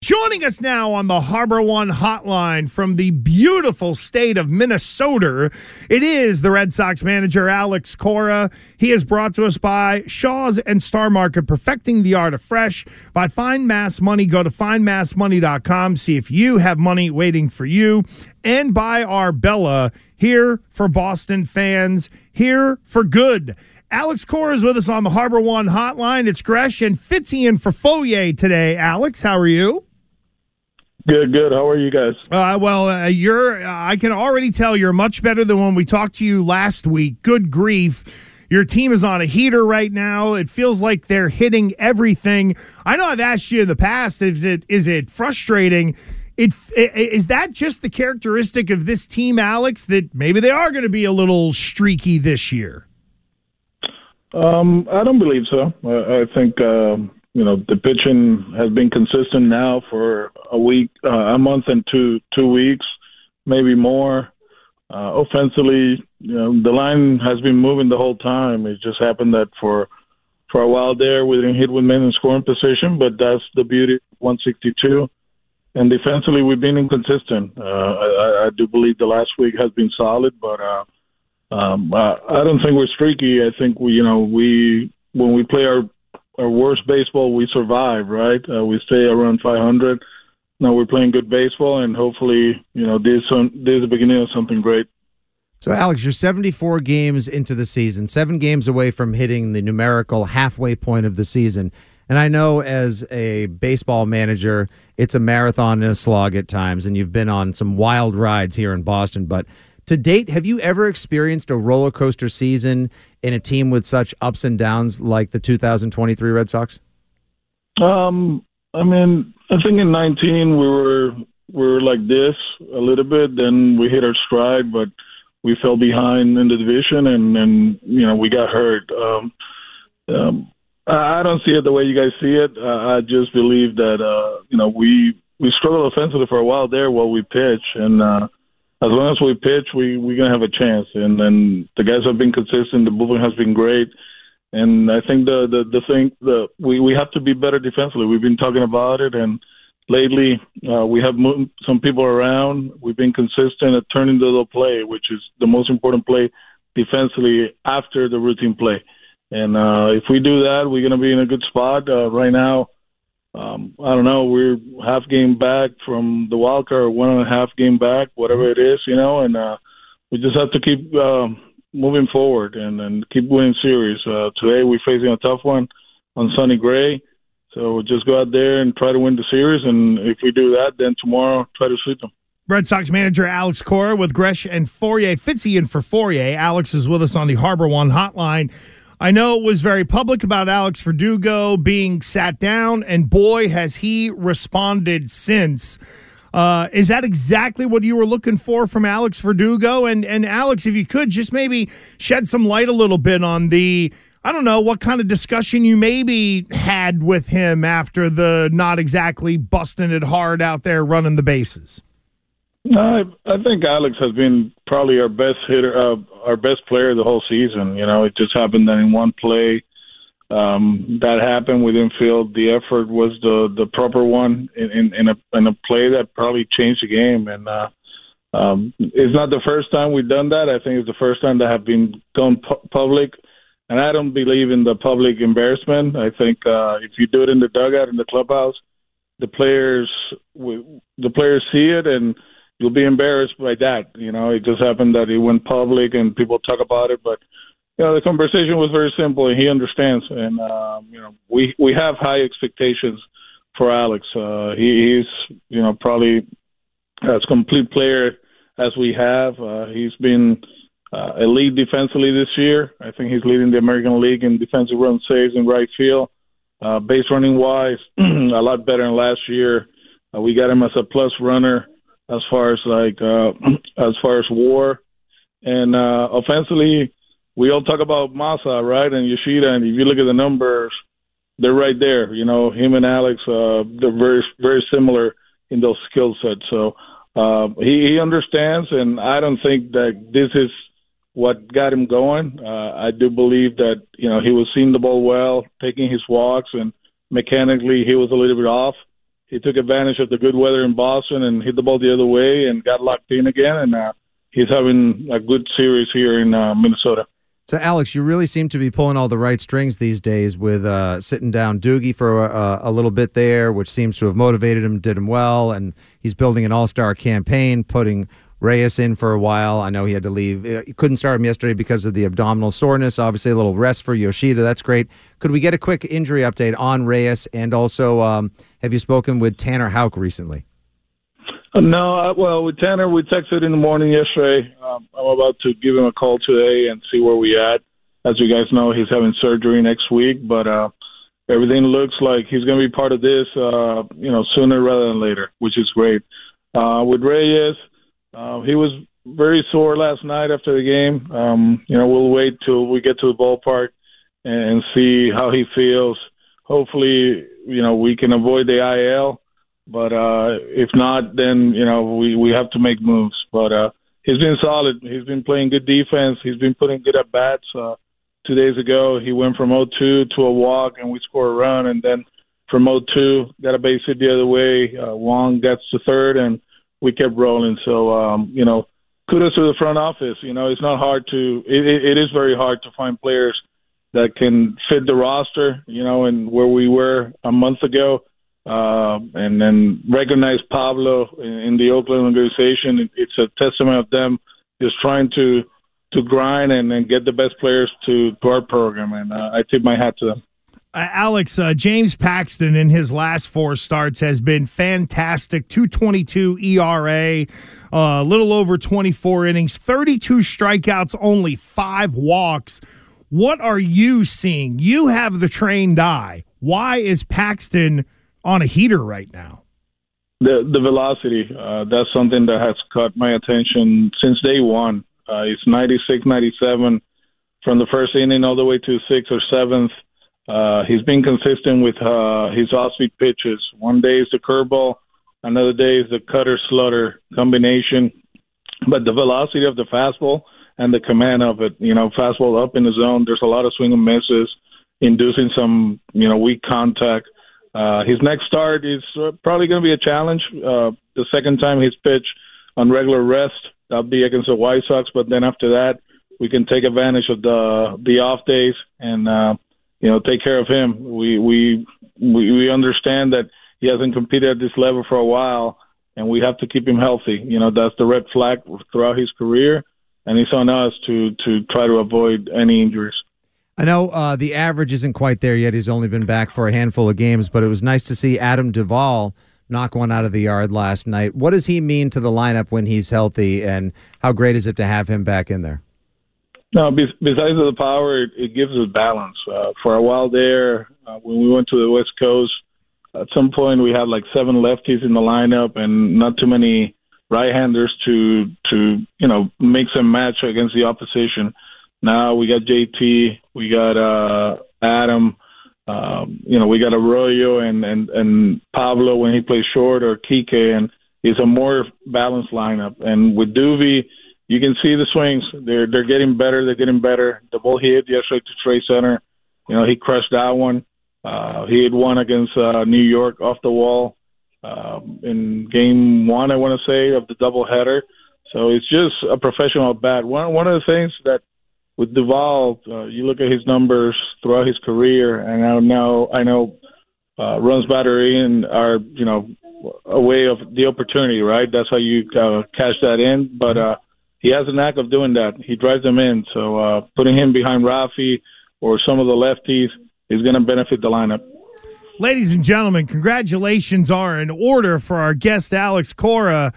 Joining us now on the Harbor One hotline from the beautiful state of Minnesota, it is the Red Sox manager, Alex Cora. He is brought to us by Shaw's and Star Market, perfecting the art of fresh. By Find Mass Money, go to findmassmoney.com. See if you have money waiting for you. And by Arbella, here for Boston fans, here for good. Alex Cora is with us on the Harbor One hotline. It's Gresh and Fitzy in for Fauria today. Alex, how are you? Good, good. How are you guys? Uh, well, uh, you're. Uh, I can already tell you're much better than when we talked to you last week. Good grief. Your team is on a heater right now. It feels like they're hitting everything. I know I've asked you in the past. Is it is it frustrating? It, is that just the characteristic of this team, Alex? That maybe they are going to be a little streaky this year. Um, I don't believe so. I, I think um, you know the pitching has been consistent now for a week, uh, a month, and two two weeks, maybe more. Uh, offensively, you know, the line has been moving the whole time. It just happened that for for a while there we didn't hit with men in scoring position, but that's the beauty of 162. And defensively, we've been inconsistent. Uh, I, I do believe the last week has been solid, but uh, um, uh, I don't think we're streaky. I think we, you know, we when we play our our worst baseball, we survive, right? Uh, we stay around 500. Now we're playing good baseball, and hopefully, you know, this this is the beginning of something great. So, Alex, you're 74 games into the season, seven games away from hitting the numerical halfway point of the season. And I know as a baseball manager, it's a marathon and a slog at times, and you've been on some wild rides here in Boston. But to date, have you ever experienced a roller coaster season in a team with such ups and downs like the 2023 Red Sox? Um, I mean, I think in 19 we were we were like this a little bit. Then we hit our stride, but we fell behind in the division, and and you know we got hurt. Um, um, I don't see it the way you guys see it. I just believe that uh, you know we we struggled offensively for a while there while we pitch, and uh, as long as we pitch, we we're gonna have a chance. And then the guys have been consistent. The bullpen has been great, and I think the the the thing the we we have to be better defensively. We've been talking about it, and lately uh, we have moved some people around. We've been consistent at turning the play, which is the most important play defensively after the routine play. And uh, if we do that, we're gonna be in a good spot. Uh, right now um, I don't know, we're half game back from the wild card, one and a half game back, whatever it is, you know, and uh, we just have to keep um, moving forward and, and keep winning series. Uh, today we're facing a tough one on Sonny Gray, so we'll just go out there and try to win the series, and if we do that, then tomorrow try to sweep them. Red Sox manager Alex Cora with Gresh and Fauria. Fitzy in for Fauria. Alex is with us on the Harbor One hotline. I know it was very public about Alex Verdugo being sat down, and boy, has he responded since. Uh, is that exactly what you were looking for from Alex Verdugo? And and Alex, if you could just maybe shed some light a little bit on the I don't know what kind of discussion you maybe had with him after the not exactly busting it hard out there running the bases. I I think Alex has been probably our best hitter, uh, our best player the whole season. You know, it just happened that in one play um, that happened. We didn't the effort was the the proper one in, in, in a in a play that probably changed the game. And uh, um, it's not the first time we've done that. I think it's the first time that have been gone pu- public. And I don't believe in the public embarrassment. I think uh, if you do it in the dugout in the clubhouse, the players the players see it and you'll be embarrassed by that. You know, it just happened that it went public and people talk about it, but you know, the conversation was very simple and he understands. And um, you know, we we have high expectations for Alex. Uh, he, he's you know probably as complete player as we have. Uh, he's been uh, elite defensively this year. I think he's leading the American League in defensive run saves in right field. Uh, base running wise, a lot better than last year. Uh, we got him as a plus runner as far as like uh, as far as WAR, and uh, offensively, we all talk about Masa, right, and Yoshida, and if you look at the numbers, they're right there. You know, him and Alex, uh, they're very very similar in those skill sets. So uh, he, he understands, and I don't think that this is what got him going. Uh, I do believe that you know he was seeing the ball well, taking his walks, and mechanically he was a little bit off. He took advantage of the good weather in Boston and hit the ball the other way and got locked in again. And uh, he's having a good series here in uh, Minnesota. So, Alex, you really seem to be pulling all the right strings these days with uh, sitting down Doogie for a, a, little bit there, which seems to have motivated him, did him well, and he's building an all star campaign, putting Reyes in for a while. I know he had to leave. Uh, he couldn't start him yesterday because of the abdominal soreness. Obviously, a little rest for Yoshida. That's great. Could we get a quick injury update on Reyes? And also, um, have you spoken with Tanner Houck recently? Uh, no, uh, well, with Tanner, we texted in the morning yesterday. Um, I'm about to give him a call today and see where we at. As you guys know, he's having surgery next week, but uh, everything looks like he's going to be part of this, uh, you know, sooner rather than later, which is great. Uh, with Reyes, uh, he was very sore last night after the game. Um, you know, we'll wait till we get to the ballpark and see how he feels. Hopefully, you know, we can avoid the IL. But uh, if not, then you know we we have to make moves. But uh, he's been solid. He's been playing good defense. He's been putting good at bats. Uh, two days ago, he went from 0-2 to a walk, and we scored a run. And then from 0-2, got a base hit the other way. Uh, Wong gets to third, and we kept rolling. So um, you know, kudos to the front office. You know, it's not hard to. It, it, is very hard to find players that can fit the roster. You know, and where we were a month ago, uh, and then recognize Pablo in, in the Oakland organization. it's a testament of them just trying to to grind and, and get the best players to, to our program. And uh, I tip my hat to them. Uh, Alex, uh, James Paxton in his last four starts has been fantastic. 222 ERA, a uh, little over 24 innings, 32 strikeouts, only five walks. What are you seeing? You have the trained eye. Why is Paxton on a heater right now? The the velocity, uh, that's something that has caught my attention since day one. Uh, it's 96, 97 from the first inning all the way to sixth or seventh uh, he's been consistent with uh, his off-speed pitches. One day is the curveball, another day is the cutter slutter combination. But the velocity of the fastball and the command of it, you know, fastball up in the zone. There's a lot of swing and misses, inducing some, you know, weak contact. Uh, his next start is uh, probably going to be a challenge. Uh, the second time he's pitched on regular rest, that'll be against the White Sox. But then after that, we can take advantage of the the off days and uh, you know, take care of him. We we we, understand that he hasn't competed at this level for a while, and we have to keep him healthy. You know, that's the red flag throughout his career, and it's on us to to try to avoid any injuries. I know uh, the average isn't quite there yet. He's only been back for a handful of games, but it was nice to see Adam Duvall knock one out of the yard last night. What does he mean to the lineup when he's healthy, and how great is it to have him back in there? No, besides the power, it, gives us balance. Uh, for a while there, uh, when we went to the West Coast, at some point we had like seven lefties in the lineup and not too many right-handers to to you know make some match against the opposition. Now we got JT, we got uh, Adam, um, you know we got Arroyo and and and Pablo when he plays short or Kike, and it's a more balanced lineup. And with Duvy you can see the swings. They're they're getting better. They're getting better. The ball he hit yesterday to Trey Center, you know, he crushed that one. Uh, he had one against uh, New York off the wall um, in game one, I want to say, of the doubleheader. So it's just a professional bat. One one of the things that with Duvall, uh, you look at his numbers throughout his career, and I know I know uh, runs battery and are you know a way of the opportunity, right? That's how you uh, cash that in. But uh, he has a knack of doing that. He drives them in. So uh, putting him behind Rafi or some of the lefties is going to benefit the lineup. Ladies and gentlemen, congratulations are in order for our guest Alex Cora.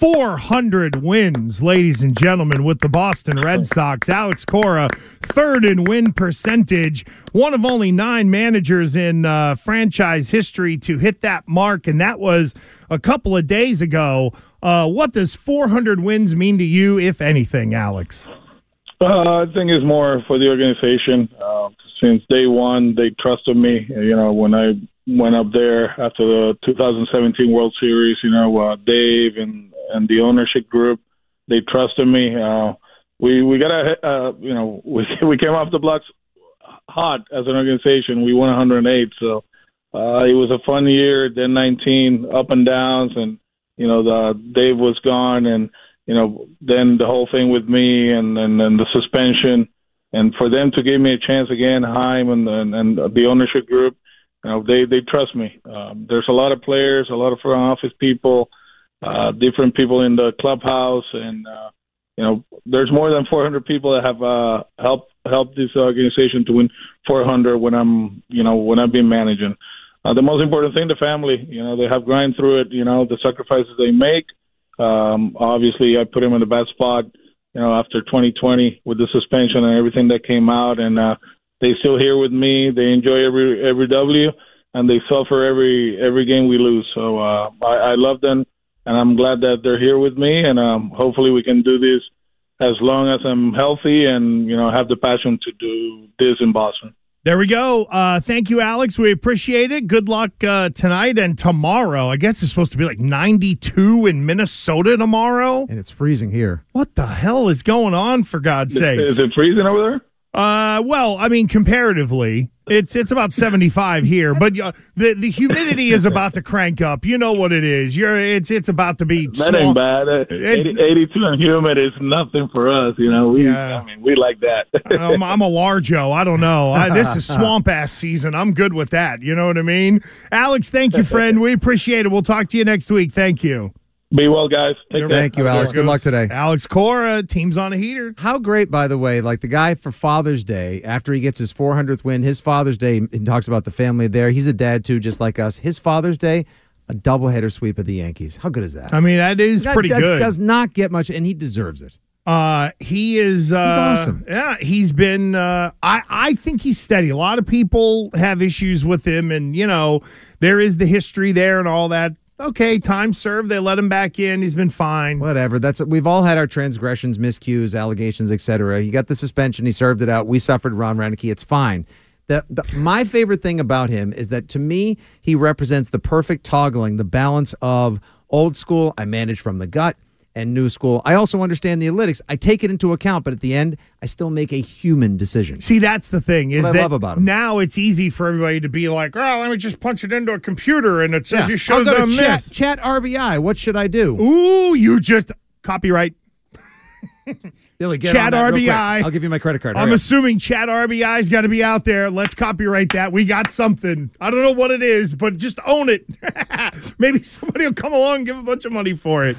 400 wins, ladies and gentlemen, with the Boston Red Sox. Alex Cora, third in win percentage, one of only nine managers in uh, franchise history to hit that mark, and that was a couple of days ago. Uh, what does 400 wins mean to you, if anything, Alex? Uh, I think it's more for the organization. Uh, since day one, they trusted me. You know, when I went up there after the 2017 World Series, you know, uh, Dave and and the ownership group. They trusted me. Uh, we we got a uh, you know we we came off the blocks hot as an organization. We won 108, so uh, it was a fun year. Then 19 up and downs, and you know the Dave was gone, and you know then the whole thing with me, and and, and the suspension, and for them to give me a chance again, Chaim and and, and the ownership group, you know they they trust me. Um, there's a lot of players, a lot of front office people uh, different people in the clubhouse, and uh, you know, there's more than 400 people that have uh, helped helped this organization to win 400 when I'm, you know, when I've been managing. Uh, the most important thing, the family. You know, they have grind through it. You know, the sacrifices they make. Um, obviously, I put them in the best spot. You know, after 2020 with the suspension and everything that came out, and uh, they still here with me. They enjoy every every W, and they suffer every every game we lose. So uh, I, I love them and I'm glad that they're here with me, and um, hopefully we can do this as long as I'm healthy and you know have the passion to do this in Boston. There we go. Uh, thank you, Alex. We appreciate it. Good luck uh, tonight and tomorrow. I guess it's supposed to be like 92 in Minnesota tomorrow. And it's freezing here. What the hell is going on, for God's sake? Is it freezing over there? Uh, well, I mean, comparatively, it's it's about seventy five here, but uh, the the humidity is about to crank up. You know what it is. You're it's it's about to be. That small. ain't bad. Uh, 80, 82 and humid is nothing for us. You know, we Yeah. I mean we like that. I'm, I'm a largo. I don't know. I, this is swamp ass season. I'm good with that. You know what I mean? Alex, thank you, friend. We appreciate it. We'll talk to you next week. Thank you. Be well, guys. Take care. Thank you, Alex. Good luck today. Alex Cora, team's on a heater. How great, by the way, like the guy for Father's Day, after he gets his 400th win, his Father's Day, he talks about the family there. He's a dad too, just like us. His Father's Day, a doubleheader sweep of the Yankees. How good is that? I mean, that is That- pretty that good. Does not get much, and he deserves it. Uh, he is. Uh, awesome. Yeah, he's been. Uh, I I think he's steady. A lot of people have issues with him, and you know there is the history there and all that. Okay, time served. They let him back in. He's been fine. Whatever. That's we've all had our transgressions, miscues, allegations, etc. He got the suspension. He served it out. We suffered Ron Roenicke. It's fine. The, the, my favorite thing about him is that to me, he represents the perfect toggling, the balance of old school. I manage from the gut and new school. I also understand the analytics. I take it into account, but at the end, I still make a human decision. See, that's the thing is what I that love about now it's easy for everybody to be like, "Oh, let me just punch it into a computer and it says you should have done chat, this." chat RBI. What should I do? Ooh, you just copyright. Billy, get Chat on that real quick. RBI. I'll give you my credit card. I'm up. assuming Chat RBI's got to be out there. Let's copyright that. We got something. I don't know what it is, but just own it. Maybe somebody will come along and give a bunch of money for it.